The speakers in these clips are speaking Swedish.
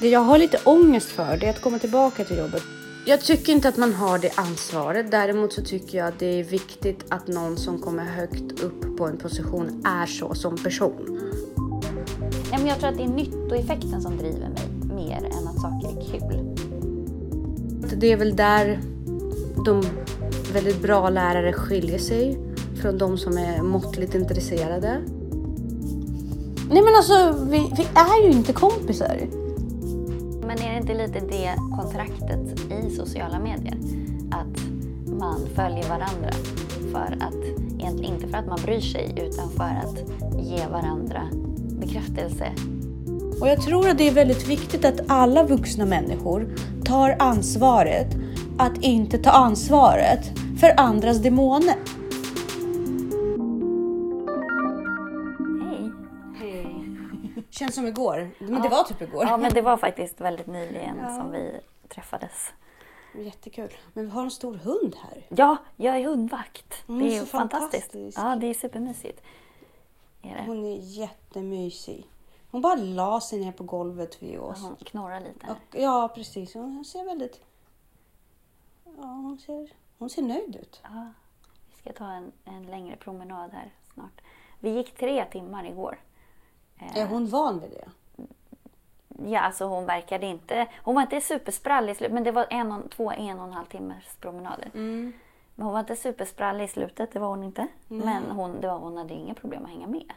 Det jag har lite ångest för det är att komma tillbaka till jobbet. Jag tycker inte att man har det ansvaret. Däremot så tycker jag att det är viktigt att någon som kommer högt upp på en position är så som person. Nej, men jag tror att det är nyttoeffekten som driver mig mer än att saker är kul. Det är väl där de väldigt bra lärare skiljer sig från de som är måttligt intresserade. Nej men alltså, vi, vi är ju inte kompisar. Men är det inte lite det kontraktet i sociala medier? Att man följer varandra för att, egentligen inte för att man bryr sig utan för att ge varandra bekräftelse. Och jag tror att det är väldigt viktigt att alla vuxna människor tar ansvaret att inte ta ansvaret för andras demoner. Känns som igår, men det var typ igår. Ja, men det var faktiskt väldigt nyligen som vi träffades. Jättekul. Men vi har en stor hund här. Ja, jag är hundvakt. Mm, det är fantastiskt. fantastisk. Ja, det är supermysigt. Är det? Hon är jättemysig. Hon bara la sig ner på golvet vid oss. Hon knorrar lite. Och, ja, precis. Hon ser väldigt... Ja, hon ser, hon ser nöjd ut. Ja, vi ska ta en, en längre promenad här snart. Vi gick tre timmar igår. Eh, Är hon van vid det? Ja, alltså hon verkade inte... Hon var inte supersprallig i slutet, men det var en och, två en och en halv timmars promenader. Mm. Men hon var inte supersprallig i slutet, det var hon inte. Men hon, det var, hon hade inga problem att hänga med.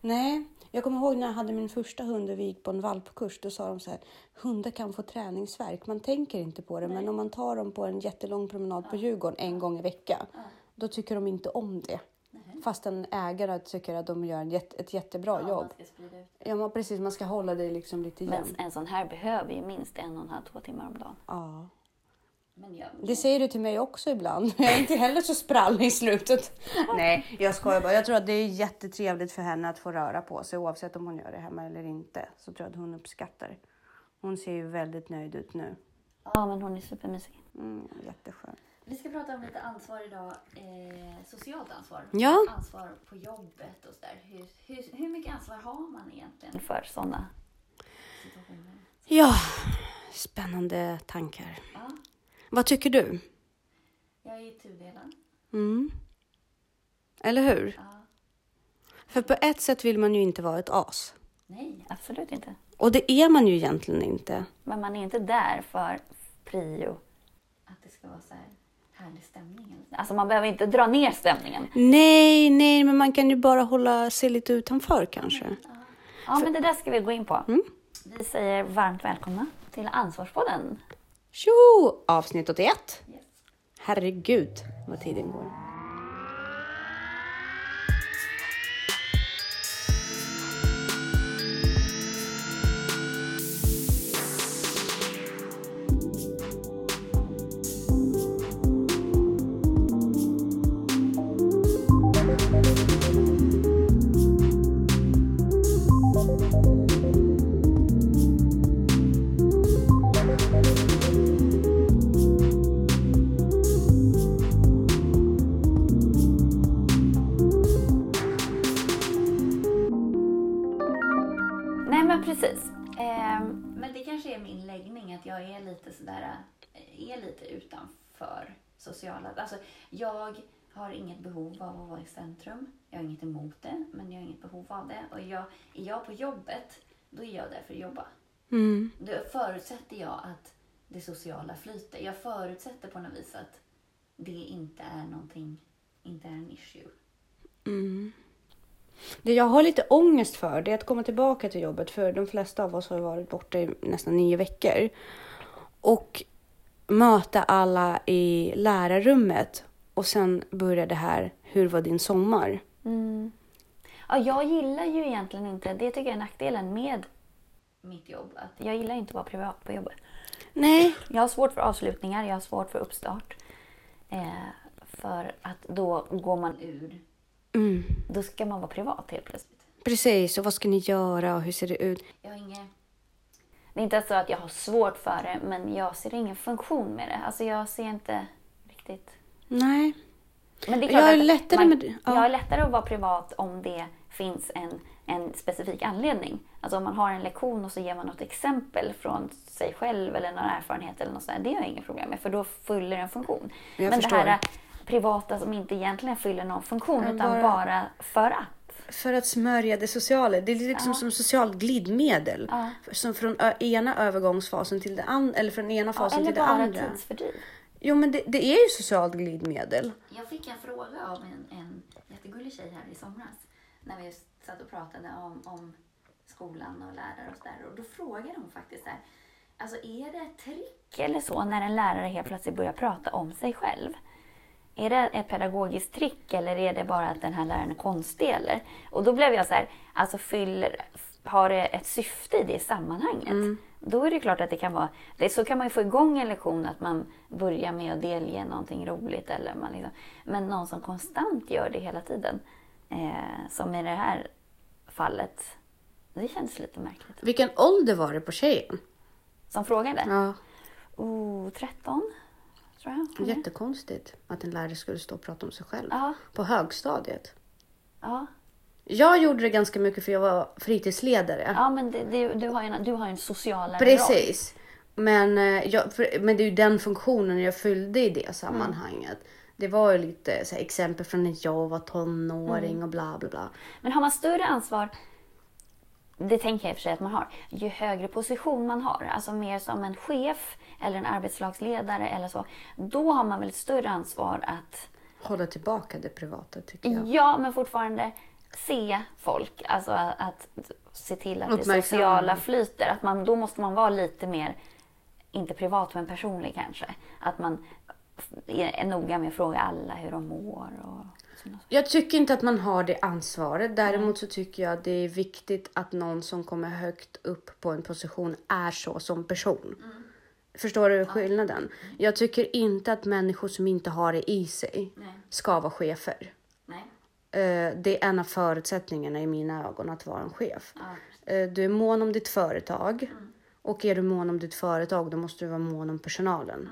Nej, jag kommer ihåg när jag hade min första hund och vi gick på en valpkurs. Då sa de så här, hundar kan få träningsverk. Man tänker inte på det, men om man tar dem på en jättelång promenad på Djurgården en gång i veckan, då tycker de inte om det. Fastän ägarna tycker att de gör en jätte, ett jättebra jobb. Ja, man, precis. Man ska hålla det liksom lite Men jämnt. en sån här behöver ju minst en och en halv, två timmar om dagen. Ja. Men jag, Det säger du till mig också ibland. Jag är inte heller så sprallig i slutet. Nej, jag skojar bara. Jag tror att det är jättetrevligt för henne att få röra på sig oavsett om hon gör det hemma eller inte. Så tror jag att hon uppskattar. Hon ser ju väldigt nöjd ut nu. ja, men hon är supermysig. Mm, jätteskön. Vi ska prata om lite ansvar idag. Eh, socialt ansvar. Ja. Ansvar på jobbet och sådär. Hur, hur, hur mycket ansvar har man egentligen för sådana situationer? Ja, spännande tankar. Ja, Vad tycker du? jag är tudelad. Mm. Eller hur? Ja. För på ett sätt vill man ju inte vara ett as. Nej, absolut inte. Och det är man ju egentligen inte. Men man är inte där för prio. Att det ska vara så här härlig stämning. Alltså man behöver inte dra ner stämningen. Nej, nej, men man kan ju bara hålla sig lite utanför kanske. Ja, men det där ska vi gå in på. Mm. Vi säger varmt välkomna till Ansvarspodden. Tjo! Avsnitt 81. Yes. Herregud vad tiden går. Men det kanske är min läggning att jag är lite sådär, eh, är lite utanför sociala... Alltså, jag har inget behov av att vara i centrum. Jag har inget emot det, men jag har inget behov av det. Och jag, är jag på jobbet, då är jag där för att jobba. Mm. Då förutsätter jag att det sociala flyter. Jag förutsätter på något vis att det inte är någonting, inte är en issue. Det jag har lite ångest för det är att komma tillbaka till jobbet. För de flesta av oss har varit borta i nästan nio veckor. Och möta alla i lärarrummet. Och sen börjar det här, hur var din sommar? Ja, jag gillar ju egentligen inte, det tycker jag är nackdelen med mitt jobb. Att jag gillar inte att vara privat på jobbet. Nej, Jag har svårt för avslutningar, jag har svårt för uppstart. Eh, för att då går man ur. Mm. Då ska man vara privat helt plötsligt. precis. Och vad ska ni göra och hur ser det ut? Jag har inget... Det är inte så att jag har svårt för det, men jag ser ingen funktion med det. Alltså jag ser inte riktigt... Nej. Men det är Jag klart är att lättare man, med- ja. Jag är lättare att vara privat om det finns en, en specifik anledning. Alltså om man har en lektion och så ger man något exempel från sig själv eller någon erfarenhet eller något sånt. Det har jag inga problem med för då fyller det en funktion. Jag Men förstår. det här privata som inte egentligen fyller någon funktion Men utan bara- bara för att. För att smörja det sociala. Det är liksom som socialt glidmedel. Ja. Som från ena övergångsfasen till det andra. Eller från ena Ja, fasen eller till det bara andra. tidsfördriv. Jo men det, det är ju socialt glidmedel. Jag fick en fråga av en, en jättegullig tjej här i somras när vi satt och pratade om, om skolan och lärare och sådär. Och då frågade hon faktiskt här, alltså är det ett trick eller så när en lärare helt plötsligt börjar prata om sig själv? Är det ett pedagogiskt trick eller är det bara att den här läraren är konstig eller? Och då blev jag så här, alltså fyller, har det ett syfte i det sammanhanget? Då är det klart att det kan vara, det, så kan man ju få igång en lektion att man börjar med att delge någonting roligt eller man liksom, men någon som konstant gör det hela tiden, eh, som i det här fallet, det känns lite märkligt. Vilken ålder var det på tjejen? Som frågade? Ja, Oh, 13, tror jag. jättekonstigt att en lärare skulle stå och prata om sig själv. Ja, På högstadiet. ja. Jag gjorde det ganska mycket för jag var fritidsledare. ja men det, det, du, har en, du har en roll. Precis. Men, eh, jag, för, men det är ju den funktionen jag fyllde i det sammanhanget. Det var ju lite så här, exempel från när jag var tonåring och bla bla bla. Men har man större ansvar, det tänker jag i och för sig att man har, ju högre position man har, alltså mer som en chef eller en arbetslagsledare eller så, då har man väl ett större ansvar att, Hålla tillbaka det privata tycker jag. ja men fortfarande se folk, alltså att se till att det sociala flyter. Att man, då måste man vara lite mer, inte privat men personlig kanske. Att man är noga med att fråga alla hur de mår och saker. Jag tycker inte att man har det ansvaret. Däremot så tycker jag att det är viktigt att någon som kommer högt upp på en position är så som person. Förstår du skillnaden? Jag tycker inte att människor som inte har det i sig Nej. ska vara chefer. Nej. Eh, Det är en av förutsättningarna i mina ögon att vara en chef. Ja, Eh, Du är mån om ditt företag. Och är du mån om ditt företag då måste du vara mån om personalen.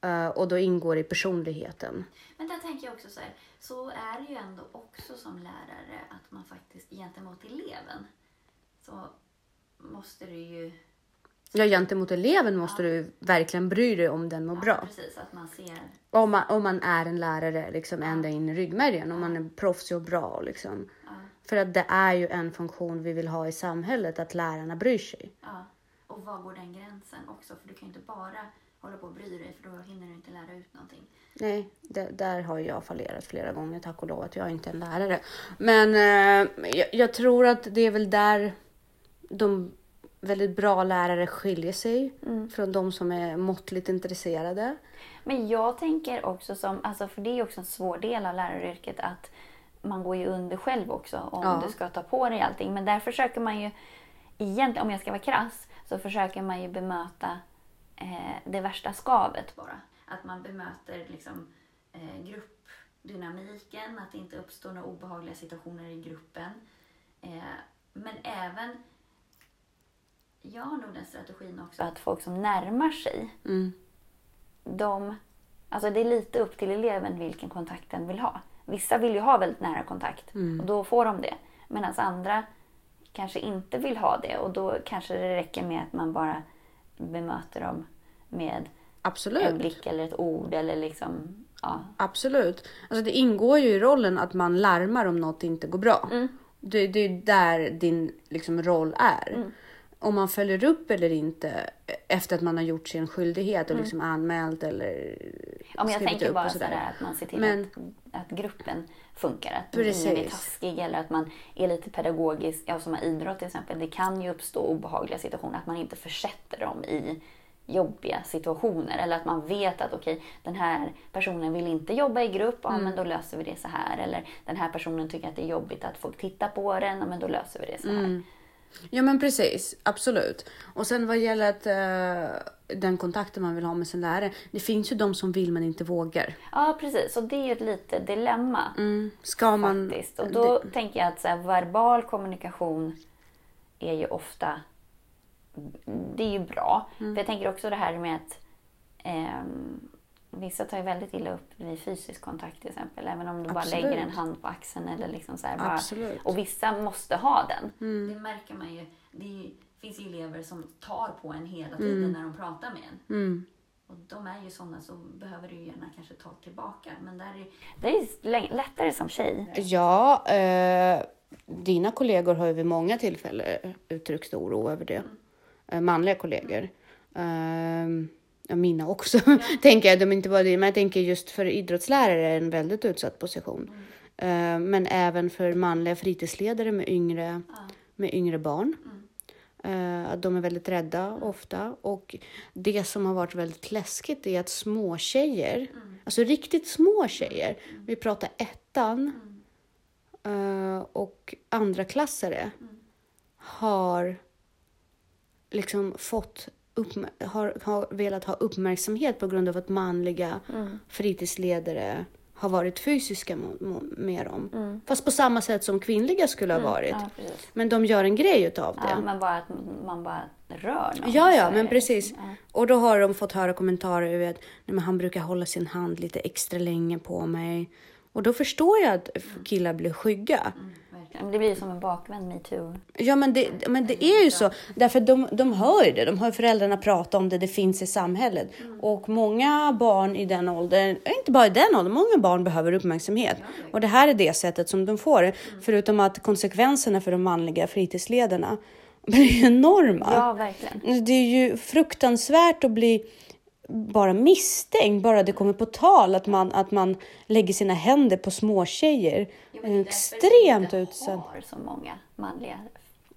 Eh, Och då ingår det i personligheten. Men där tänker jag också så här, så är det ju ändå också som lärare att man faktiskt gentemot eleven så måste du ju... Ja, gentemot eleven måste du verkligen bry dig om den mår Ja, bra. Precis, att man ser... Om man, om man är en lärare liksom ända in i ryggmärgen. Om man är proffsig och bra liksom. Ja, För att det är ju en funktion vi vill ha i samhället, att lärarna bryr sig. ja. Och var går den gränsen också? För du kan ju inte bara hålla på och bry dig för då hinner du inte lära ut någonting. Nej, det, där har jag fallerat flera gånger, tack och lov att jag inte är en lärare. Men eh, jag, jag tror att det är väl där de väldigt bra lärare skiljer sig från de som är måttligt intresserade. Men jag tänker också som, alltså för det är också en svår del av läraryrket att man går ju under själv också om Ja. du ska ta på dig allting. Men där försöker man ju, egentligen om jag ska vara krass, så försöker man ju bemöta det värsta skavet bara. Att man bemöter liksom eh, gruppdynamiken, att det inte uppstår några obehagliga situationer i gruppen. Eh, men även, jag har nog den strategin också, att folk som närmar sig Mm. de, alltså det är lite upp till eleven vilken kontakt den vill ha. Vissa vill ju ha väldigt nära kontakt och då får de det. Medan andra kanske inte vill ha det och då kanske det räcker med att man bara bemöter dem med en Absolut. blick eller ett ord eller liksom, ja. Absolut. Alltså det ingår ju i rollen att man larmar om något inte går bra. Det, det är där din liksom, roll är. Om man följer upp eller inte efter att man har gjort sin skyldighet och liksom anmält eller Ja, men jag tänker upp bara och sådär. sådär att man ser till Men- att, att gruppen funkar. Att ingen är Precis. taskig eller att man är lite pedagogisk. Ja, som idrott till exempel. Det kan ju uppstå obehagliga situationer. Att man inte försätter dem i jobbiga situationer. Eller att man vet att okej, den här personen vill inte jobba i grupp. Ja, Mm. men då löser vi det så här. Eller den här personen tycker att det är jobbigt att folk tittar på den. Ja, men då löser vi det så här. Mm. Ja men precis, absolut. Och sen vad gäller att, eh, den kontakten man vill ha med sin lärare. Det finns ju de som vill men inte vågar. Ja, precis. Och det är ju ett litet dilemma. Mm. Ska man... faktiskt. Och då tänker jag att så här, verbal kommunikation är ju ofta det är ju bra. Mm. För jag tänker också det här med att ehm, vissa tar ju väldigt illa upp vid fysisk kontakt till exempel. Även om du bara Absolut. lägger en hand på axeln eller liksom så här, bara, Absolut. Och vissa måste ha den. Mm. Det märker man ju. Det ju- finns ju elever som tar på en hela tiden när de pratar med en. Mm. Och de är ju sådana så behöver du gärna kanske ta tillbaka. Men där är, det är lä- lättare som tjej. Ja, eh, dina kollegor har ju vid många tillfällen uttryckt oro över det. Eh, manliga kollegor. Ja, mina också, tänker jag. De är inte bara det, men jag tänker just för idrottslärare är en väldigt utsatt position. Eh, men även för manliga fritidsledare med yngre, med yngre barn. Eh, att de är väldigt rädda ofta. Och det som har varit väldigt läskigt är att små tjejer, alltså riktigt små tjejer, vi pratar ettan eh, och andra klassare har liksom fått har, har velat ha uppmärksamhet på grund av att manliga fritidsledare har varit fysiska med dem. Fast på samma sätt som kvinnliga skulle ha varit. Ja. Men de gör en grej utav det. Ja, men bara att man bara rör någon. Ja, ja, men precis. ja. Och då har de fått höra kommentarer att nej, men han brukar hålla sin hand lite extra länge på mig. Och då förstår jag att killar blir skygga. Mm, Det blir ju som en bakvänd metoo. Ja, men det, men det är ju så. Därför de, de hör ju det. De hör föräldrarna prata om det. Det finns i samhället. Och många barn i den åldern, inte bara i den åldern, många barn behöver uppmärksamhet. Och det här är det sättet som de får det. Förutom att konsekvenserna för de manliga fritidsledarna blir enorma. Ja, verkligen. Det är ju fruktansvärt att bli bara misstänkt, bara det kommer på tal att man, att man lägger sina händer på små därför Extremt utsatt. har så många manliga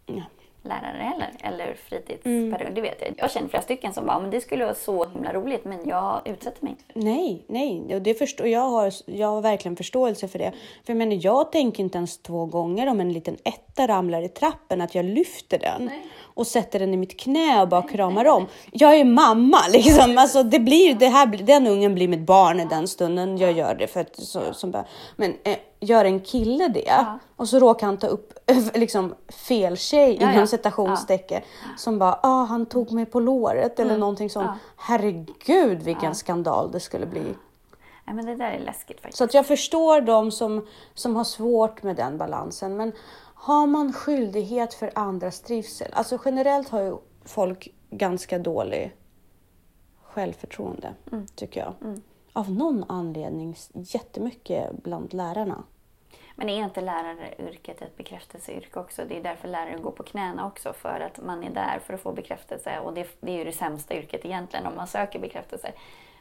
Ja. lärare heller, eller fritidspedagoger. Mm. Det vet jag. Jag känner flera stycken som bara, men det skulle vara så himla roligt, men jag utsätter mig inte för det. Nej, nej, och det förstår, jag, har, jag har verkligen förståelse för det. För jag menar, jag tänker inte ens två gånger om en liten etta ramlar i trappen, att jag lyfter den och sätter den i mitt knä och bara kramar om. Jag är mamma liksom. Alltså, det blir, det här, den ungen blir mitt barn i den stunden jag gör det. För att, så, som men eh, gör en kille det och så råkar han ta upp liksom, fel tjej Ja, inom ja. citationstecken som bara, ah, han tog mig på låret eller någonting sånt. Herregud vilken skandal det skulle bli. Nej, men det där är läskigt faktiskt. Så att jag förstår de som, som har svårt med den balansen. Men har man skyldighet för andras trivsel? Alltså generellt har ju folk ganska dålig självförtroende, tycker jag. Av någon anledning jättemycket bland lärarna. Men är inte läraryrket ett bekräftelseyrke också? Det är därför lärare går på knäna också, för att man är där för att få bekräftelse. Och det, det är ju det sämsta yrket egentligen, om man söker bekräftelse.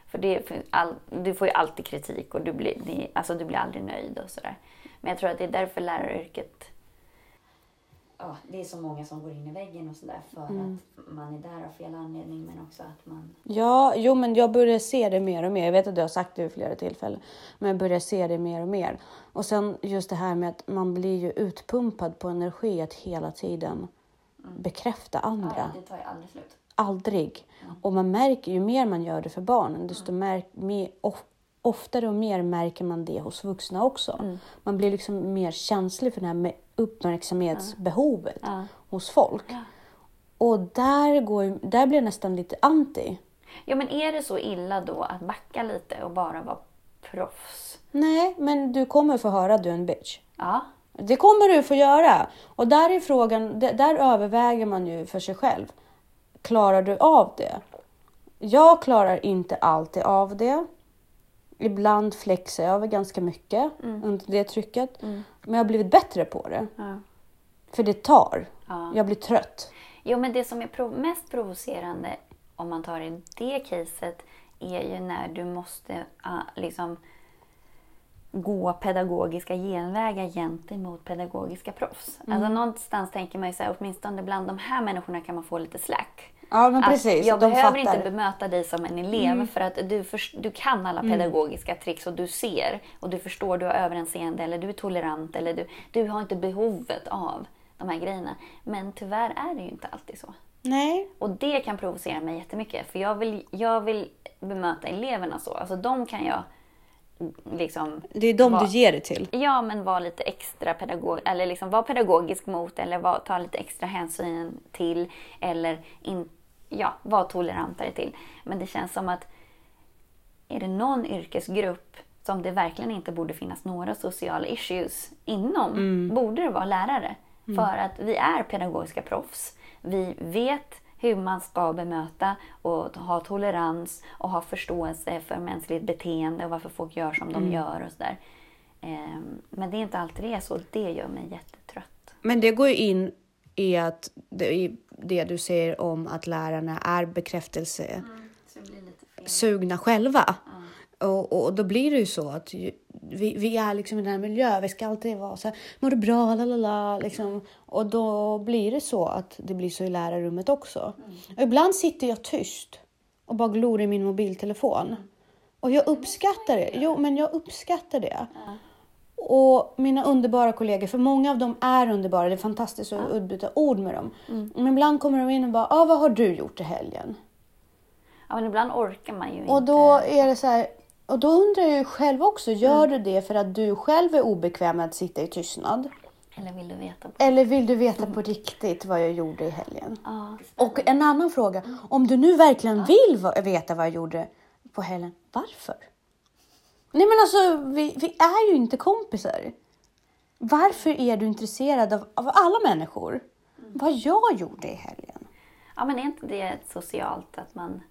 För, det, för all, du får ju alltid kritik och du blir, det, alltså du blir aldrig nöjd och sådär. Men jag tror att det är därför läraryrket... Ja, det är så många som går in i väggen och sådär för att man är där av fel anledning, men också att man... Ja, jo, men jag börjar se det mer och mer. Jag vet att du har sagt det vid flera tillfällen, men jag börjar se det mer och mer. Och sen just det här med att man blir ju utpumpad på energi att hela tiden bekräfta andra. Ja, det tar ju aldrig slut. Aldrig. Och man märker ju mer man gör det för barnen, desto mer, mer, of, oftare och mer märker man det hos vuxna också. Man blir liksom mer känslig för det här med uppmärksamhetsbehovet Ja. hos folk. Och där, går, där blir jag nästan lite anti. Ja, men är det så illa då att backa lite och bara vara proffs? Nej, men du kommer få höra du är en bitch. Ja, Det kommer du få göra. Och där är frågan, där överväger man ju för sig själv. Klarar du av det? Jag klarar inte alltid av det. Ibland flexar jag över ganska mycket under det trycket. Men jag har blivit bättre på det. ja. För det tar. Ja. Jag blir trött. Jo, men det som är prov- mest provocerande om man tar i det caset är ju när du måste ah, liksom gå pedagogiska genvägar gentemot pedagogiska proffs. Alltså någonstans tänker man ju så här, åtminstone bland de här människorna kan man få lite slack. Ja, men Att precis. jag de behöver fattar. Mm. inte bemöta dig som en elev för att du, förs- du kan alla pedagogiska tricks och du ser och du förstår, du har överinseende eller du är tolerant eller du, du har inte behovet av de här grejerna. Men tyvärr är det ju inte alltid så. Nej. Och det kan provocera mig jättemycket. För jag vill, jag vill bemöta eleverna så. Alltså de kan jag liksom... Det är de vara- du ger det till. Ja, men vara lite extra pedagog, eller liksom vara pedagogisk mot eller var, ta lite extra hänsyn till eller in, ja, vara tolerantare till. Men det känns som att är det någon yrkesgrupp som det verkligen inte borde finnas några sociala issues inom, Mm. borde det vara lärare. För att vi är pedagogiska proffs. Vi vet hur man ska bemöta och ha tolerans och ha förståelse för mänskligt beteende och varför folk gör som Mm. de gör och sådär. Ehm, Men det är inte alltid det är så. Det gör mig jättetrött. Men det går ju in i att det, det du säger om att lärarna är bekräftelse fel. sugna själva. Och, och då blir det ju så att ju, vi, vi är liksom i den här miljön, vi ska alltid vara så här, mår du bra, lalala, liksom. Och då blir det så att det blir så i lärarrummet också. Och ibland sitter jag tyst och bara glor i min mobiltelefon. Och jag uppskattar det. Jo, men jag uppskattar det. Och mina underbara kollegor, för många av dem är underbara, det är fantastiskt att utbyta ord med dem. Men ibland kommer de in och bara, ah, vad har du gjort i helgen? Ja, men ibland orkar man ju inte. Och då är det så här, och då undrar jag ju själv också, gör du det för att du själv är obekväm med att sitta i tystnad? Eller vill du veta? Eller vill du veta på riktigt vad jag gjorde i helgen? Ja. Och en annan fråga, om du nu verkligen vill va- veta vad jag gjorde på helgen, varför? Nej men alltså, vi, vi är ju inte kompisar. Varför är du intresserad av, av alla människor? Vad jag gjorde i helgen? ja, men är inte det socialt att man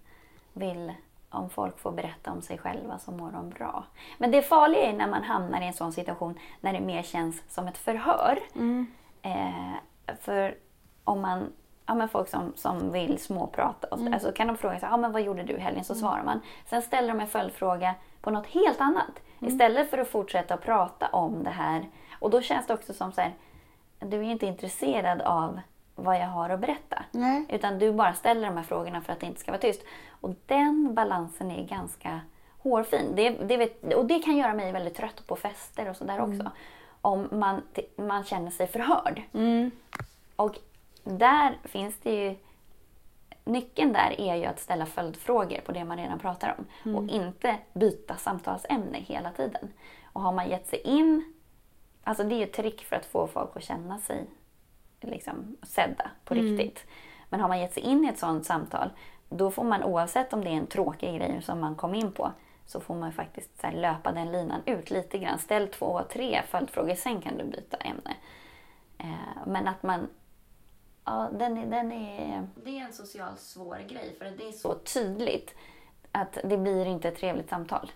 vill, om folk får berätta om sig själva så mår de bra. Men det farliga är när man hamnar i en sån situation när det mer känns som ett förhör. Eh, för om man, ja men folk som, som vill småprata och så, Mm. alltså kan de fråga sig, ja men vad gjorde du i helgen? Så svarar man. Sen ställer de en följdfråga på något helt annat. Mm. Istället för att fortsätta att prata om det här. Och då känns det också som så här, du är inte intresserad av vad jag har att berätta. Nej. Utan du bara ställer de här frågorna för att det inte ska vara tyst. Och den balansen är ganska hårfin. Det, det vet, och det kan göra mig väldigt trött på fester och sådär också. Om man, man känner sig förhörd. Och där finns det ju... Nyckeln där är ju att ställa följdfrågor på det man redan pratar om. Och inte byta samtalsämne hela tiden. Och har man gett sig in... Alltså det är ju ett trick för att få folk att känna sig liksom, sedda på riktigt. Men har man gett sig in i ett sådant samtal, då får man oavsett om det är en tråkig grej som man kom in på, så får man faktiskt så löpa den linan ut lite grann. Ställ två, tre följdfrågor, sen kan du byta ämne. Eh, men att man... Ja, den är, den är... Det är en socialt svår grej, för det är så tydligt att det blir inte ett trevligt samtal.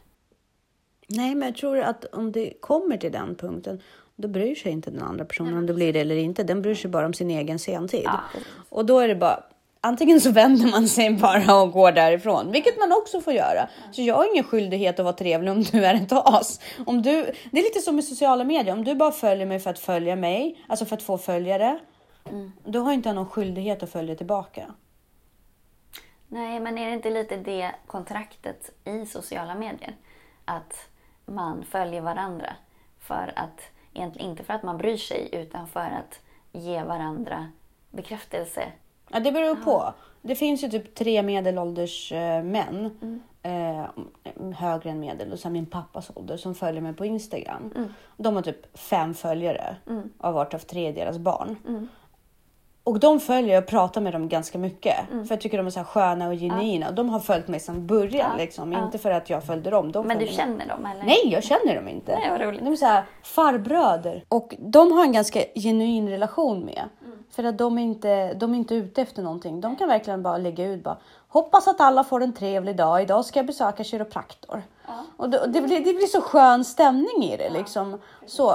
Nej, men jag tror att om det kommer till den punkten, då bryr sig inte den andra personen om det blir det eller inte. Den bryr sig bara om sin egen sentid. Ja, och då är det bara, antingen så vänder man sig bara och går därifrån, vilket man också får göra. Så jag har ingen skyldighet att vara trevlig om du är ett as. Om du, det är lite som med sociala medier, om du bara följer mig för att följa mig, alltså för att få följare, då har inte jag någon skyldighet att följa tillbaka. Nej, men är det inte lite det kontraktet i sociala medier? Att man följer varandra. För att, egentligen inte för att man bryr sig, utan för att ge varandra bekräftelse. Ja, det beror på. Det finns ju typ tre medelålders eh, män, eh, högre än medel, och sen min pappas ålder, som följer mig på Instagram. De har typ fem följare, av vart av tre deras barn. Och de följer jag och pratar med dem ganska mycket. För jag tycker de är så här sköna och genuina. Och de har följt mig sedan början. Ja, Liksom. ja. Inte för att jag följde dem. De Men du mig. känner dem, eller? Nej, jag känner dem inte. Nej, vad roligt. De är så här farbröder. Och de har en ganska genuin relation med. För att de är, inte, de är inte ute efter någonting. De kan verkligen bara lägga ut bara. Hoppas att alla får en trevlig dag. Idag ska jag besöka kiropraktor. Och det, det, blir, det blir så skön stämning i det liksom. Så.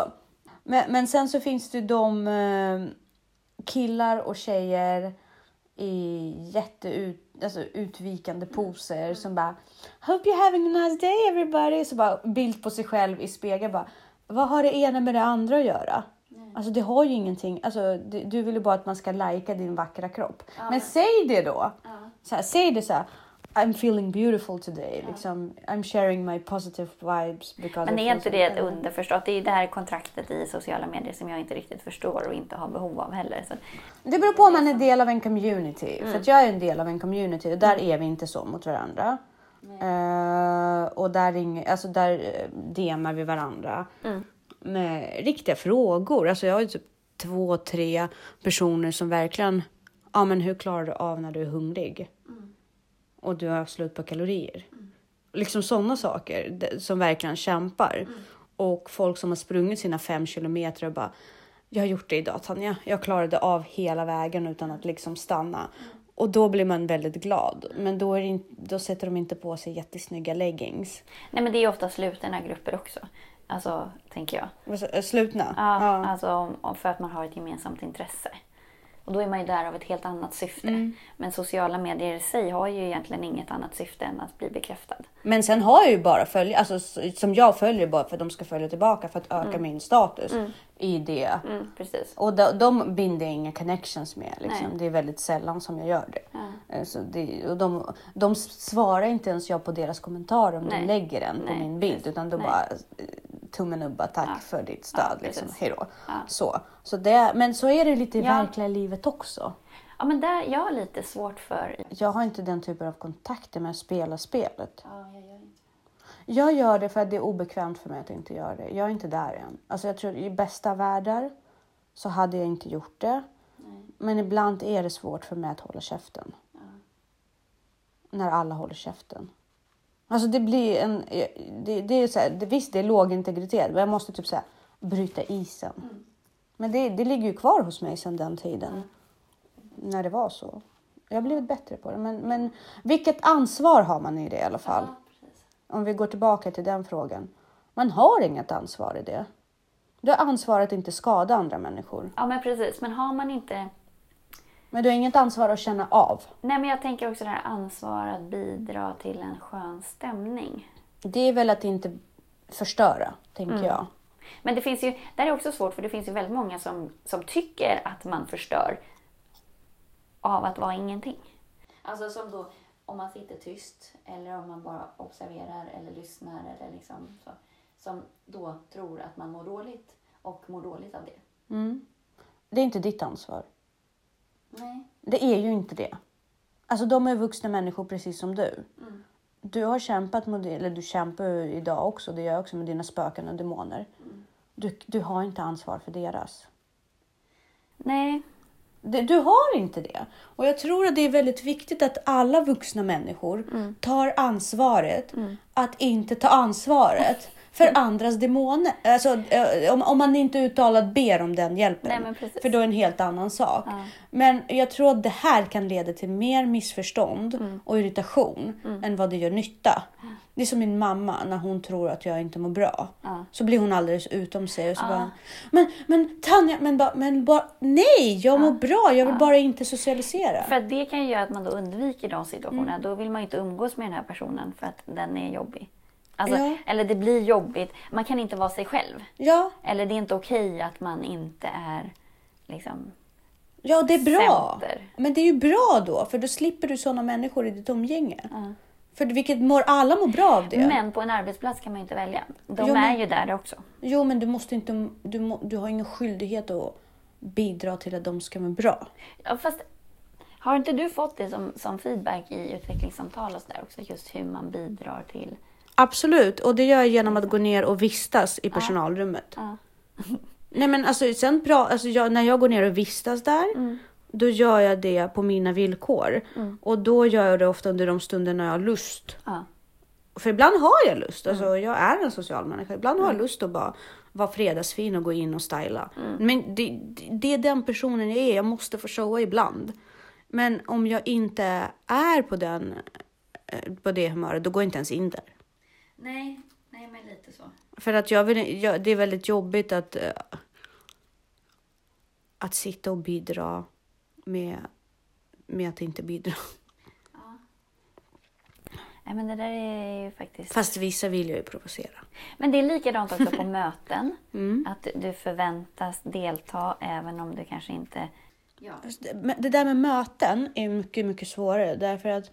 Men, men sen så finns det de eh, killar och tjejer i jätteut, alltså utvikande poser som bara Hope you're having a nice day everybody. Så bara bild på sig själv i spegeln bara. Vad har det ena med det andra att göra? Alltså det har ju ingenting. Alltså, du, du vill ju bara att man ska lajka din vackra kropp. Men säg det då. Så här, säg det så här. I'm feeling beautiful today. Liksom, I'm sharing my positive vibes. Because Men är inte det ett underförstått? Det är ju det här kontraktet i sociala medier som jag inte riktigt förstår och inte har behov av heller. Så, Det beror på om man är del av en community. För att jag är en del av en community och där är vi inte så mot varandra. Eh, och där, ring, alltså där eh, DMar vi varandra med riktiga frågor. Alltså jag har ju typ två, tre personer som verkligen, ja men hur klarar du av när du är hungrig? Och du har slut på kalorier. Liksom sådana saker som verkligen kämpar. Och folk som har sprungit sina fem kilometer och bara, jag har gjort det idag Tanja. Jag klarade av hela vägen utan att liksom stanna. Och då blir man väldigt glad. Men då, är det in, då sätter de inte på sig jättesnygga leggings. Nej men det är ofta slutna grupper också. Alltså, tänker jag. Äh, Slutna? Ja, Alltså om- om- för att man har ett gemensamt intresse. Och då är man ju där av ett helt annat syfte. Mm. Men sociala medier i sig har ju egentligen inget annat syfte än att bli bekräftad. Men sen har jag ju bara följare, alltså som jag följer bara för att de ska följa tillbaka för att öka min status i det. Mm, precis. Och de, de binder jag inga connections med. Liksom. Nej. Det är väldigt sällan som jag gör det. Ja. Eh, Så det och de, de svarar inte ens jag på deras kommentarer om Nej. de lägger den på Nej, min bild. Utan Nej. bara eh, tummen upp, tack Ja. för ditt Ja, stöd. precis. liksom. Hejdå. Ja. Så. Så det, men så är det lite i Ja. verkliga livet också. Ja men där, jag har lite svårt för... Jag har inte den typen av kontakter med att spela spelet. Ja, jag gör inte. Jag gör det för att det är obekvämt för mig att inte göra det. Jag är inte där än. Alltså jag tror i bästa världar så hade jag inte gjort det. Nej. Men ibland är det svårt för mig att hålla käften. Ja. När alla håller käften. Alltså det blir en... Det, det är så här, det, visst, det är låg integritet, men jag måste typ här, bryta isen. Mm. Men det, det ligger ju kvar hos mig sedan den tiden. När det var så. Jag har blivit bättre på det. Men, men vilket ansvar har man i det i alla fall? Ja. Om vi går tillbaka till den frågan. Man har inget ansvar i det. Du har ansvar att inte skada andra människor. Ja men precis, men har man inte... Men du har inget ansvar att känna av. Nej men jag tänker också det här ansvar att bidra till en skön stämning. Det är väl att inte förstöra, tänker Mm. jag. Men det finns ju, där är också svårt för det finns ju väldigt många som, som tycker att man förstör av att vara ingenting. Alltså som då om man sitter tyst eller om man bara observerar eller lyssnar eller liksom så. Som då tror att man mår dåligt och mår dåligt av det. Mm. Det är inte ditt ansvar. Nej. Det är ju inte det. Alltså de är vuxna människor precis som du. Mm. Du har kämpat det, eller du kämpar idag också, det gör jag också med dina spöken och demoner. Mm. Du, du har inte ansvar för deras. Nej. Det, du har inte det. Och jag tror att det är väldigt viktigt att alla vuxna människor Mm. tar ansvaret att inte ta ansvaret för andras demoner. Alltså, eh, om, om man inte uttalat ber om den hjälpen. Nej, för då är det en helt annan sak. Ja. Men jag tror att det här kan leda till mer missförstånd Mm. och irritation än vad det gör nytta. Det är som min mamma när hon tror att jag inte mår bra. Ja. Så blir hon alldeles utom sig och så Ja. bara, men, men Tanja, men, ba, men bara, nej, jag mår bra, jag vill bara inte socialisera. För det kan ju göra att man då undviker de situationerna. Då vill man inte umgås med den här personen för att den är jobbig. Alltså, Ja. Eller det blir jobbigt. Man kan inte vara sig själv. Ja, Eller det är inte okej att man inte är liksom... ja, det är bra. Center. Men det är ju bra då, för då slipper du sådana människor i ditt umgänge. Ja. För vilket mår alla mår bra av det. Men på en arbetsplats kan man ju inte välja. De Jo, men- är ju där också. Jo, men du måste inte, du, må, du har ingen skyldighet att bidra till att de ska må bra. Ja, fast har inte du fått det som, som feedback i utvecklingssamtal och så där också? Just hur man bidrar till... Absolut, och det gör jag genom att gå ner och vistas i personalrummet. Ja. Nej men alltså, sen pra, alltså jag, när jag går ner och vistas där, Mm. då gör jag det på mina villkor. Och då gör jag det ofta under de stunder när jag har lust. Ja. För ibland har jag lust, alltså jag är en social människa. Ibland har jag lust att bara vara fredagsfin och gå in och styla. Men det, det, det är den personen jag är, jag måste få showa ibland. Men om jag inte är på, den, eh, på det humöret, då går jag inte ens in där. Nej, nej men lite så. För att jag vill, jag, det är väldigt jobbigt att, eh, att sitta och bidra med, med att inte bidra. Nej men det där är ju faktiskt... Fast vissa vill jag ju provocera. Men det är likadant också på möten. Mm. Att du förväntas delta även om du kanske inte... Ja. Det där med möten är mycket, mycket svårare därför att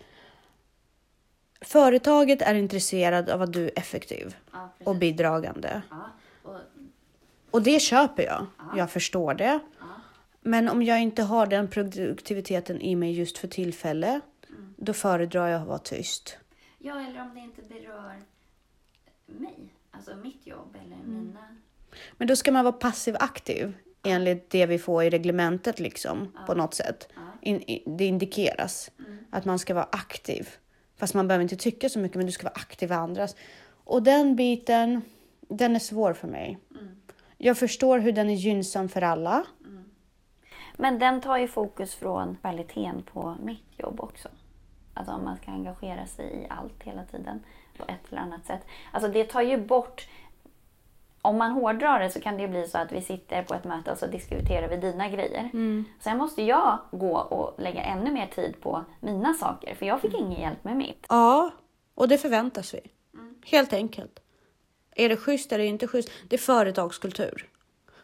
företaget är intresserad av att du är effektiv Ja, och bidragande. Ja, och, Och det köper jag. Jag förstår det. ja. Men om jag inte har den produktiviteten i mig just för tillfälle, då föredrar jag att vara tyst. ja, eller om det inte berör mig. Alltså mitt jobb eller mina... Men då ska man vara passiv aktiv enligt det vi får i reglementet liksom på något sätt. Ja. In, i- det indikeras att man ska vara aktiv. Fast man behöver inte tycka så mycket, men du ska vara aktiv i andras. Och den biten, den är svår för mig. Jag förstår hur den är gynnsam för alla. Men den tar ju fokus från kvaliteten på mitt jobb också. Alltså om man ska engagera sig i allt hela tiden på ett eller annat sätt. Alltså det tar ju bort... Om man hårdrar det så kan det bli så att vi sitter på ett möte och så diskuterar vi dina grejer. Sen måste jag gå och lägga ännu mer tid på mina saker för jag fick ingen hjälp med mitt. Ja, och det förväntas vi. Helt enkelt. Är det schysst eller inte schysst? Det är företagskultur.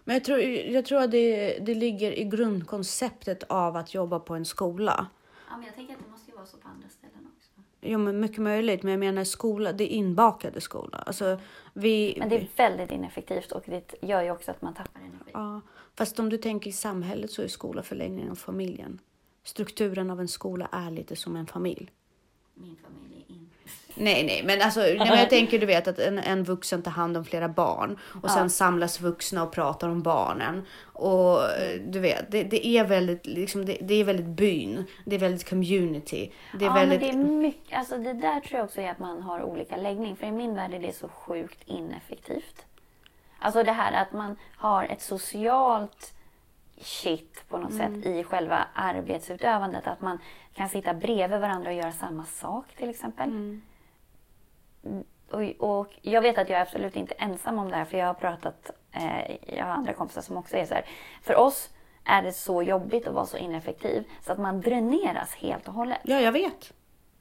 Men jag tror, jag tror att det, det ligger i grundkonceptet av att jobba på en skola. Ja, men jag tänker att det måste ju vara så på andra ställen Ja, men mycket möjligt. Men jag menar skola, det är inbakade skola. Alltså, vi, Men det är väldigt ineffektivt och det gör ju också att man tappar energi. Ja, fast om du tänker i samhället så är skola förlängningen av familjen. Strukturen av en skola är lite som en familj. Min familj är inte... Nej, nej, men alltså, nej, men jag tänker du vet att en, en vuxen tar hand om flera barn och sen samlas vuxna och pratar om barnen. Och eh, du vet, det, det är väldigt, liksom, det, det är väldigt byn, det är väldigt community. Det är ja, väldigt, men det är mycket, alltså det där tror jag också är att man har olika läggning. För i min värld är det så sjukt ineffektivt. Alltså det här att man har ett socialt shit på något Mm. sätt i själva arbetsutövandet. Att man kan sitta bredvid varandra och göra samma sak till exempel. Mm. Och, och jag vet att jag är absolut inte ensam om det här för jag har pratat, eh, jag har andra kompisar som också är så här. För oss är det så jobbigt att vara så ineffektiv så att man dräneras helt och hållet. Ja, jag vet.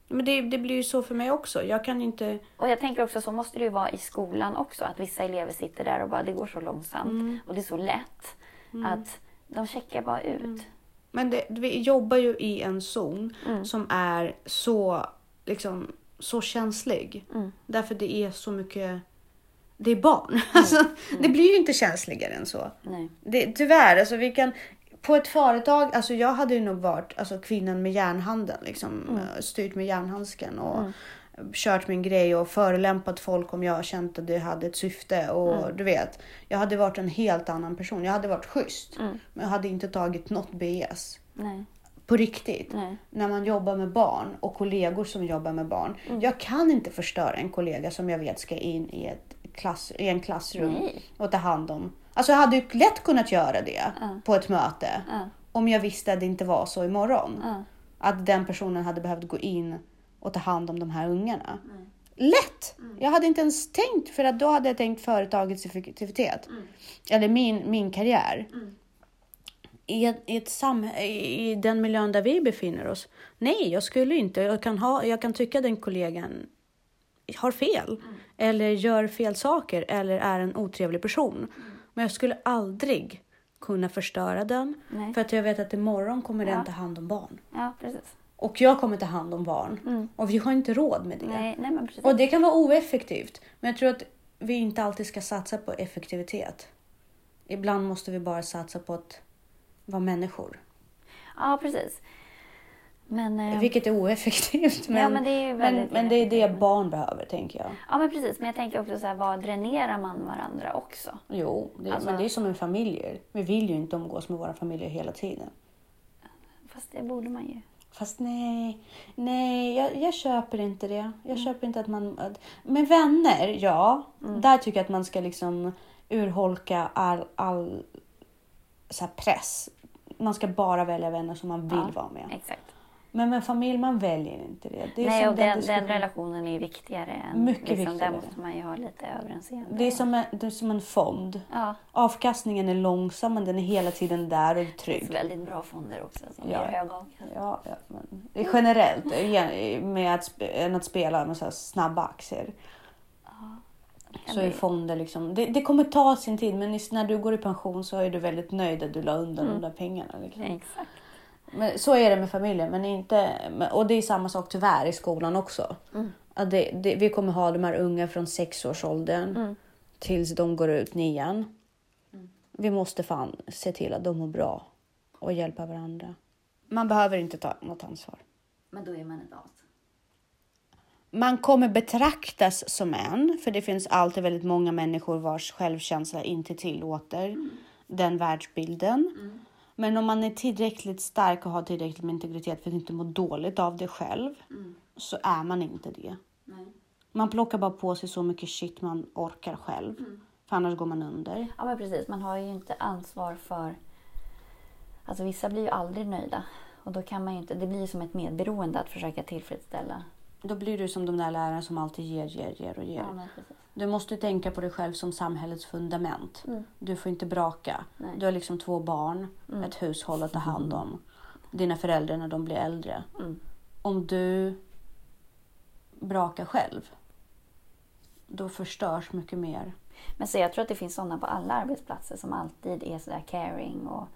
Men det, det blir ju så för mig också. Jag kan inte... Och jag tänker också så måste det ju vara i skolan också. Att vissa elever sitter där och bara det går så långsamt och det är så lätt att de checkar bara ut. Men det, vi jobbar ju i en zon som är så, liksom, så känslig. Därför det är så mycket... Det är barn. Alltså, Det blir ju inte känsligare än så. Nej. Det, tyvärr, alltså vi kan... På ett företag, alltså jag hade ju nog varit alltså, kvinnan med järnhanden. Liksom, eh, Styrt med järnhandsken och kört min grej och förelämpat folk om jag känt att det hade ett syfte. Och du vet, jag hade varit en helt annan person. Jag hade varit schysst. Men jag hade inte tagit något BS. Nej. På riktigt. Nej. När man jobbar med barn och kollegor som jobbar med barn. Jag kan inte förstöra en kollega som jag vet ska in i, ett klass, i en klassrum Nej. och ta hand om. Alltså jag hade ju lätt kunnat göra det på ett möte. Ja. Om jag visste att det inte var så imorgon. Ja. Att den personen hade behövt gå in och ta hand om de här ungarna. Lätt! Jag hade inte ens tänkt, för att då hade jag tänkt företagets effektivitet. Eller min, min karriär. I, ett, i, ett sam, i i den miljön där vi befinner oss. Nej, jag skulle inte. Jag kan, ha, jag kan tycka den kollegan har fel. Eller gör fel saker. Eller är en otrevlig person. Men jag skulle aldrig kunna förstöra den. Nej. För att jag vet att imorgon kommer den ta hand om barn. Ja, precis. Och jag kommer ta hand om barn. Och vi har inte råd med det. Nej, nej men precis. Och det kan vara oeffektivt. Men jag tror att vi inte alltid ska satsa på effektivitet. Ibland måste vi bara satsa på att vara människor. Ja, precis. Men, eh, Vilket är oeffektivt. Men, men det är men, men det är det barn behöver, tänker jag. ja, men precis. Men jag tänker också så här, vad dränerar man varandra också? Jo, det, Alltså- men det är som en familj. Vi vill ju inte umgås med våra familjer hela tiden. Fast det borde man ju. Fast nej, nej, jag, jag köper inte det. Jag köper inte att man... Med vänner, ja. Där tycker jag att man ska liksom urholka all, all så press. Man ska bara välja vänner som man vill Ja, vara med. Exakt. Men med familj, man väljer inte det. det Nej, och den, den relationen är viktigare än... Mycket liksom, viktigare. Där måste man ju ha lite överseende. Det är som en, det är som en fond. Ja, Avkastningen är långsam, men den är hela tiden där och är det finns trygg. väldigt bra fonder också som Ja. ger hög avkastning. Ja, ja, men det är generellt med att, än att spela med så här snabba aktier. Så är fonder liksom, det, det kommer ta sin tid men när du går i pension så är du väldigt nöjd att du la undan de där pengarna. Liksom. Exakt. Men så är det med familjen. Men inte, och det är samma sak tyvärr i skolan också. Att det, det, vi kommer ha de här unga från sexårsåldern tills de går ut nian. Vi måste fan se till att de mår bra och hjälpa varandra. Man behöver inte ta något ansvar. Men då är man ett as. Man kommer betraktas som en, för det finns alltid väldigt många människor vars självkänsla inte tillåter den världsbilden. Men om man är tillräckligt stark och har tillräckligt med integritet för att inte må dåligt av det själv, så är man inte det. Nej. Man plockar bara på sig så mycket shit man orkar själv. För annars går man under. Ja men precis, man har ju inte ansvar för... Alltså vissa blir ju aldrig nöjda. Och då kan man ju inte... Det blir ju som ett medberoende att försöka tillfredsställa. Då blir du som de där lärarna som alltid ger, ger, ger och ger. Ja. Du måste tänka på dig själv som samhällets fundament. Mm. Du får inte braka. Nej. Du har liksom två barn, Mm. ett hushåll att ta hand om. Dina föräldrar när de blir äldre. Mm. Om du brakar själv, då förstörs mycket mer. Men så jag tror att det finns sådana på alla arbetsplatser som alltid är sådär caring och,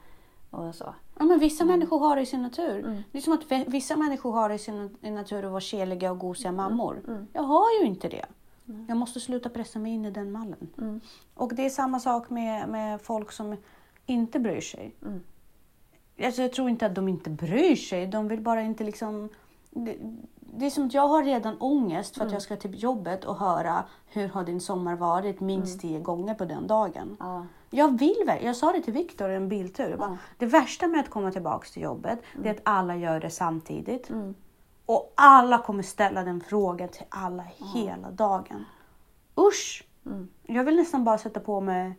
och så. Ja, men vissa människor har det i sin natur. Mm. Det är som att vissa människor har det i sin natur att vara keliga och gosiga mammor. Mm. Jag har ju inte det. Jag måste sluta pressa mig in i den mallen. Mm. Och det är samma sak med, med folk som inte bryr sig. Mm. Alltså, jag tror inte att de inte bryr sig. De vill bara inte liksom... Det, det är som att jag har redan ångest för att jag ska till jobbet och höra hur har din sommar varit minst tio gånger på den dagen. Ja. Jag vill väl. Jag sa det till Viktor i en biltur. Bara, Ja. Det värsta med att komma tillbaka till jobbet det är att alla gör det samtidigt. Mm. Och alla kommer ställa den frågan till alla hela dagen. Usch! Mm. Jag vill nästan bara sätta på mig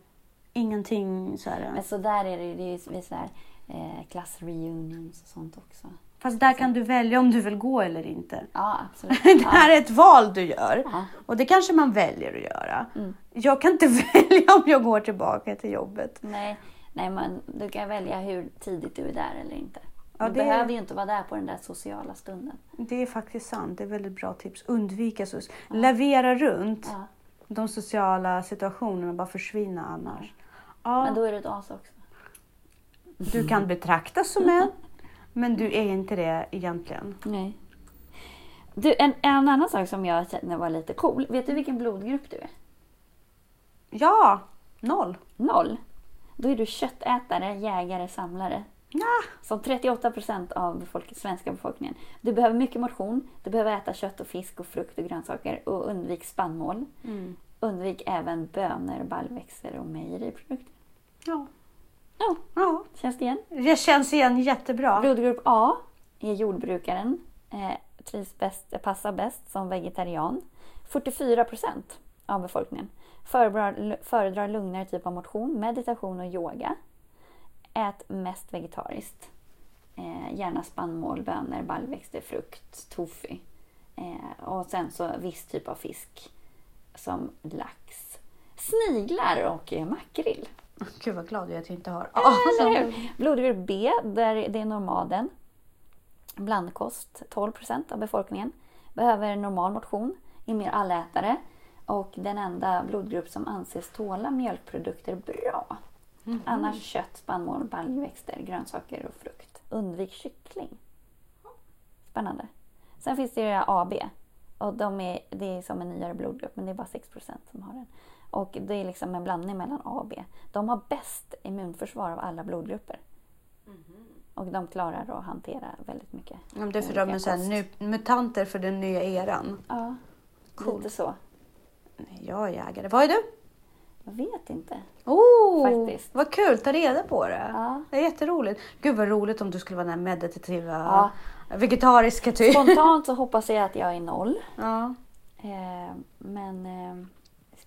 ingenting så här. Men så där är det ju. Det är ju vid sådär eh, klassreunions och sånt också. Fast där kan du välja om du vill gå eller inte. Ja, absolut. Det här är ett val du gör. Ja. Och det kanske man väljer att göra. Mm. Jag kan inte välja om jag går tillbaka till jobbet. Nej, nej men du kan välja hur tidigt du är där eller inte. Ja, du det- behöver ju inte vara där på den där sociala stunden. Det är faktiskt sant. Det är väldigt bra tips. Undvika så. Lavera runt Ja. de sociala situationerna. Bara försvinna annars. Ja, Men då är du ett as också. Du kan betraktas som en. Men du är inte det egentligen. Nej. Du, en, en annan sak som jag kände var lite cool. Vet du vilken blodgrupp du är? Ja, noll. Noll. Då är du köttätare, jägare, samlare. Ja. Som 38 procent av befolk- svenska befolkningen. Du behöver mycket motion. Du behöver äta kött och fisk och frukt och grönsaker. Och undvik spannmål. Mm. Undvik även bönor, baljväxter och mejeriprodukter. Ja. Ja, ja. känns det igen? Det känns igen jättebra. Blodgrupp A är jordbrukaren. Eh, trivs bäst, passar bäst som vegetarian. 44 procent av befolkningen föredrar, föredrar lugnare typ av motion, meditation och yoga. Ät mest vegetariskt. Eh, gärna spannmål, bönor, baljväxter, frukt, tofu. Eh, och sen så viss typ av fisk som lax, sniglar och eh, makrill. Gud vad glad jag är att jag inte har. Eller hur? Blodgrupp B, där det är normalden. Blandkost, 12 procent av befolkningen. Behöver normal motion, är mer allätare. Och den enda blodgrupp som anses tåla mjölkprodukter bra. Annars kött, spannmål, baljväxter, grönsaker och frukt. Undvik kyckling. Spännande. Sen finns det ju AB. Och de är, det är som en nyare blodgrupp, men det är bara 6 procent som har den. Och det är liksom en blandning mellan A och B. De har bäst immunförsvar av alla blodgrupper. Och de klarar att hantera väldigt mycket. Ja, det är för de är så nu, mutanter för den nya eran. Ja, Coolt. lite så. Nej, Jag är jägare. Vad är du? Jag vet inte. Oh, Faktiskt. Vad kul, ta reda på det. Ja. Det är jätteroligt. Gud vad roligt om du skulle vara den här meditativa, Ja. vegetariska typ. Spontant så hoppas jag att jag är noll. Ja. Eh, men eh,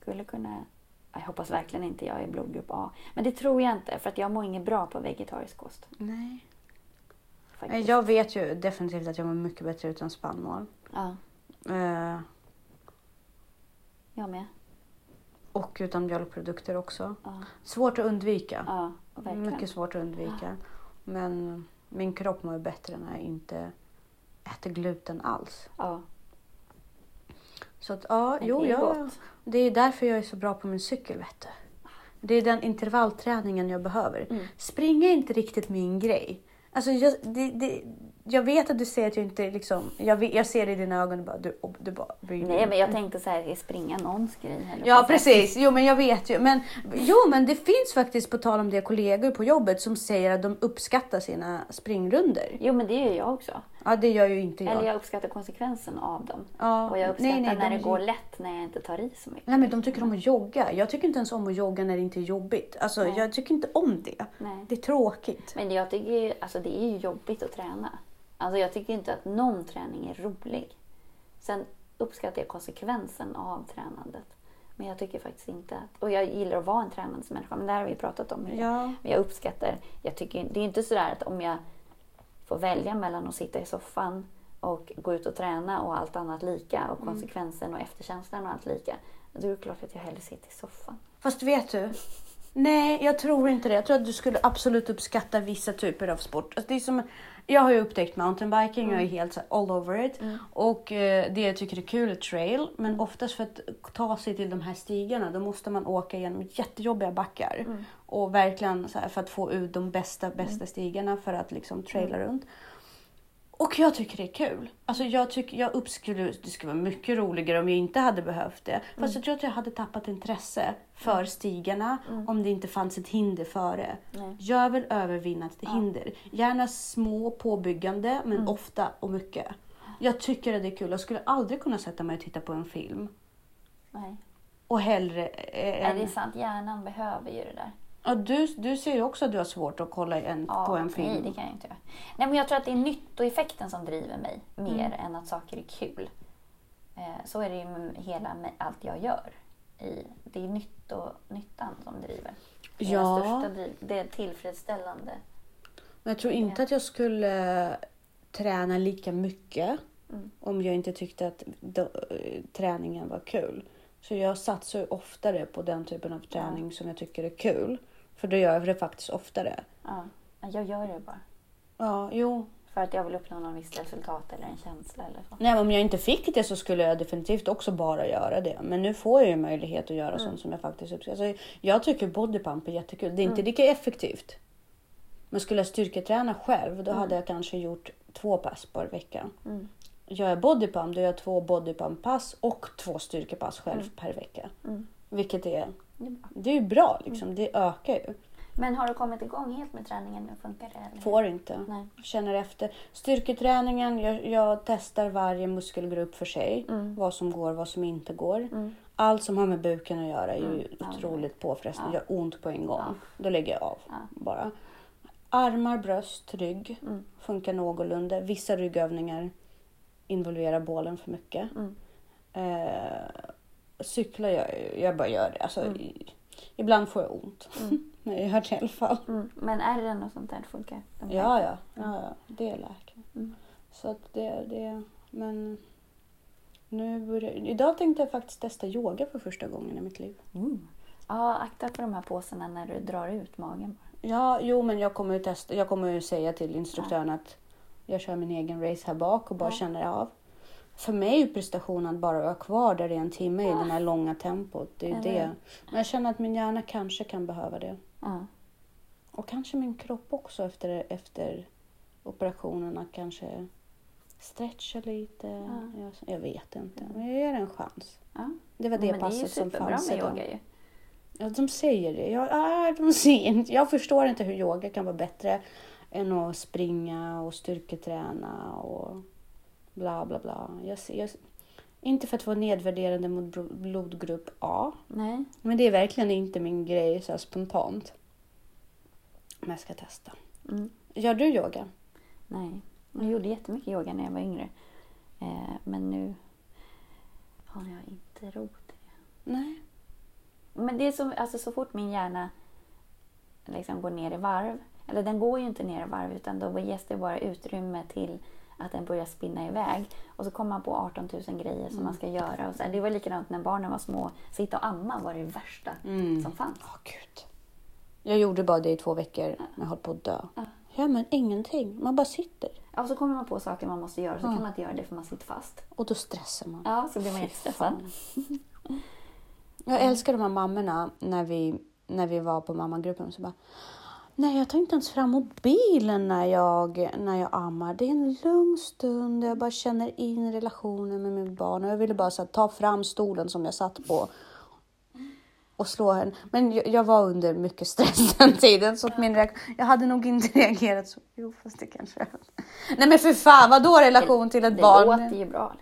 skulle kunna... Jag hoppas verkligen inte jag är blodgrupp A. Men det tror jag inte, för att jag mår inget bra på vegetarisk kost. Nej. Faktiskt. Jag vet ju definitivt att jag mår mycket bättre utan spannmål. Ja, Eh, jag med. och utan mjölkprodukter också. Ja, Svårt att undvika. ja verkligen. mycket svårt att undvika. Men min kropp mår bättre när jag inte äter gluten alls. Ja, Så att ja, jo, det är jag, gott. det är därför jag är så bra på min cykel, vet du. Det är den intervallträningen jag behöver. Mm. Springa är inte riktigt min grej. Alltså, jag, det, det, jag vet att du säger att jag inte liksom... Jag, jag ser det i dina ögon och bara, du, du bara bryr Nej, men jag tänkte så här, är springa någons grej? Ja precis, jo men jag vet ju. Men, jo men det finns faktiskt på tal om det kollegor på jobbet som säger att de uppskattar sina springrunder. Jo, men det gör jag också. Ja det gör ju inte jag. Eller jag uppskattar konsekvensen av dem. Ja, Och jag uppskattar nej, nej, när de- det går lätt när jag inte tar i så mycket. Nej men de tycker om att jogga. Jag tycker inte ens om att jogga när det inte är jobbigt. Alltså Nej. jag tycker inte om det. Nej. Det är tråkigt. Men jag tycker ju- alltså det är ju jobbigt att träna. Alltså jag tycker inte att någon träning är rolig. Sen uppskattar jag konsekvensen av tränandet. Men jag tycker faktiskt inte att... Och jag gillar att vara en tränande människa, men det här har vi pratat om. Ja. Men jag uppskattar... Jag tycker, det är inte sådär att om jag får välja mellan att sitta i soffan och gå ut och träna och allt annat lika och konsekvensen och efterkänslan och allt lika. Då är det klart att jag hellre sitter i soffan. Fast vet du? Nej, jag tror inte det. Jag tror att du skulle absolut uppskatta vissa typer av sport. Alltså det är som, jag har ju upptäckt mountainbiking, jag är helt så här all over it. Och eh, det jag tycker är kul är trail. Men oftast för att ta sig till de här stigarna då måste man åka genom jättejobbiga backar. Och verkligen så här, för att få ut de bästa, bästa stigarna för att liksom traila runt. Och jag tycker det är kul. Alltså jag tycker, jag uppskulle, det skulle vara mycket roligare om jag inte hade behövt det. Fast jag tror att jag hade tappat intresse för stigarna om det inte fanns ett hinder före. Nej. Jag vill övervinna ett hinder. Gärna små påbyggande men ofta och mycket. Jag tycker att det är kul. Jag skulle aldrig kunna sätta mig och titta på en film. Nej. Och hellre... Eh, det är sant. Hjärnan behöver ju det där. Ja, du, du ser ju också att du har svårt att kolla en, Ja, på en film. Nej, det kan jag inte göra. Nej, men jag tror att det är nyttoeffekten som driver mig mer Mm. än att saker är kul. Eh, så är det ju med hela med allt jag gör. I, det är nytto, nyttan som driver. Det är Ja. den största driv, det är tillfredsställande. Men jag tror inte att jag skulle eh, träna lika mycket Mm. om jag inte tyckte att då, eh, träningen var kul. Så jag satsar ju oftare på den typen av träning som jag tycker är kul. För då gör jag det faktiskt oftare. Ja, jag gör det bara. Ja, jo. För att jag vill uppnå någon viss resultat eller en känsla eller så. Nej, men om jag inte fick det så skulle jag definitivt också bara göra det. Men nu får jag ju möjlighet att göra Mm. sånt som jag faktiskt uppskattar. Alltså, jag tycker bodypump är jättekul. Det är inte Mm. lika effektivt. Men skulle jag styrketräna själv Mm. då hade jag kanske gjort två pass per vecka. Mm. Gör jag bodypump då gör jag två bodypump-pass och två styrkepass själv Mm. per vecka. Mm. Vilket är, Det är bra. det är ju bra liksom. Det ökar ju. Men har du kommit igång helt med träningen nu? Funkar det? Eller? Får inte. Nej. Känner efter. Styrketräningen, jag, jag testar varje muskelgrupp för sig. Mm. Vad som går, vad som inte går. Mm. Allt som har med buken att göra är ju Mm. Ja, otroligt påfrestande. Ja. Gör ont på en gång. Ja. Då lägger jag av Ja. bara. Armar, bröst, rygg Mm. funkar någorlunda. Vissa ryggövningar involverar bålen för mycket. Mm. Eh, cyklar jag, jag bara gör det. Alltså, Mm. ibland får jag ont. Mm. Men jag gör det i alla fall. Mm. Men är det något sånt där funkar? funkar? Ja, ja, ja, ja. det läker. Mm. Så att det, det, men nu börjar, idag tänkte jag faktiskt testa yoga för första gången i mitt liv. Mm. Ja, akta för de här påsarna när du drar ut magen. Ja, jo, men jag kommer ju testa. Jag kommer ju säga till instruktören att jag kör min egen race här bak och bara Ja. känner av. För mig är ju prestationen att bara vara kvar där i en timme i det här långa tempot. Det är ju det. Men jag känner att min hjärna kanske kan behöva det. Ja. Och kanske min kropp också efter, efter operationerna kanske stretcha lite. Ja. Jag, jag vet inte, men jag ger det en chans. Ja. Det var det Men passet det är ju som superbra fanns med yoga ju. Ja, de säger det. Jag, ah, de säger jag förstår inte hur yoga kan vara bättre än att springa och styrketräna och bla bla bla. Jag, jag, inte för att vara nedvärderande mot blodgrupp A, Nej. men det är verkligen inte min grej så spontant. Men jag ska testa. Mm. Gör du yoga? Nej. Jag gjorde jättemycket yoga när jag var yngre. Eh, men nu har jag inte ro till det. Nej. Men det är så, alltså, så fort min hjärna liksom går ner i varv, eller den går ju inte ner i varv utan då ges det bara utrymme till att den börjar spinna iväg. Och så kommer man på 18 000 grejer som man ska göra. Och så, det var likadant när barnen var små. Sitta och amma var det värsta Mm. som fanns. Åh gud. Jag gjorde bara det i två veckor när jag höll på att dö. Ja. Ja men ingenting, man bara sitter. Ja, och så kommer man på saker man måste göra så Ja. kan man inte göra det för man sitter fast. Och då stressar man. Ja, så blir man jättestressad. Jag älskar de här mammorna när vi, när vi var på mammagruppen. Så bara, Nej, jag tar inte ens fram mobilen när jag, när jag ammar. Det är en lugn stund. Jag bara känner in relationen med mitt barn. Och jag ville bara så här, ta fram stolen som jag satt på och slå henne. Men jag, jag var under mycket stress den tiden. Så att min reak- jag hade nog inte reagerat så. Jo, fast det kanske Nej men för fan, vad då relation till ett det barn? låter ju bra.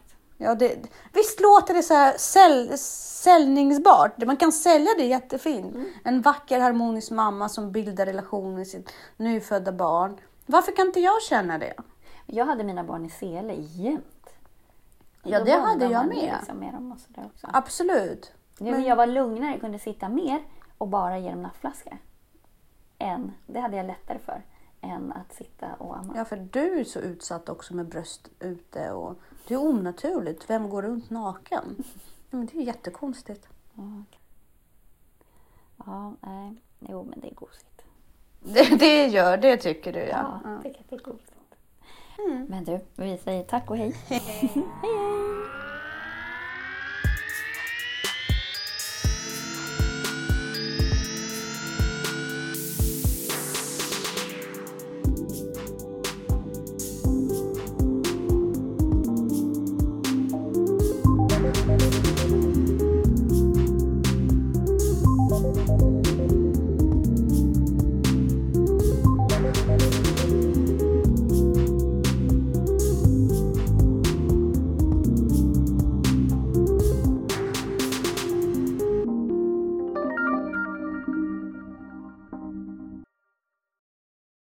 Ja, det, visst låter det så här säl, säljningsbart? Man kan sälja det jättefint. En vacker harmonisk mamma som bildar relation med sitt nyfödda barn. Varför kan inte jag känna det? Jag hade mina barn i sele jämt. Ja, det hade jag med. Liksom med dem och sådär också. Absolut. Nu, Men- Jag var lugnare, kunde sitta mer och bara ge dem nappflaska. Än, det hade jag lättare för än att sitta och amma. Ja, för du är så utsatt också med bröst ute och det är onaturligt. Vem går runt naken? Men det är jättekonstigt. Ja, okej. Ja, nej. Jo, men det är gosigt. Det, det gör, det tycker du ja. Ja, det är gosigt. Men du, vi säger tack och hej. hej, hej.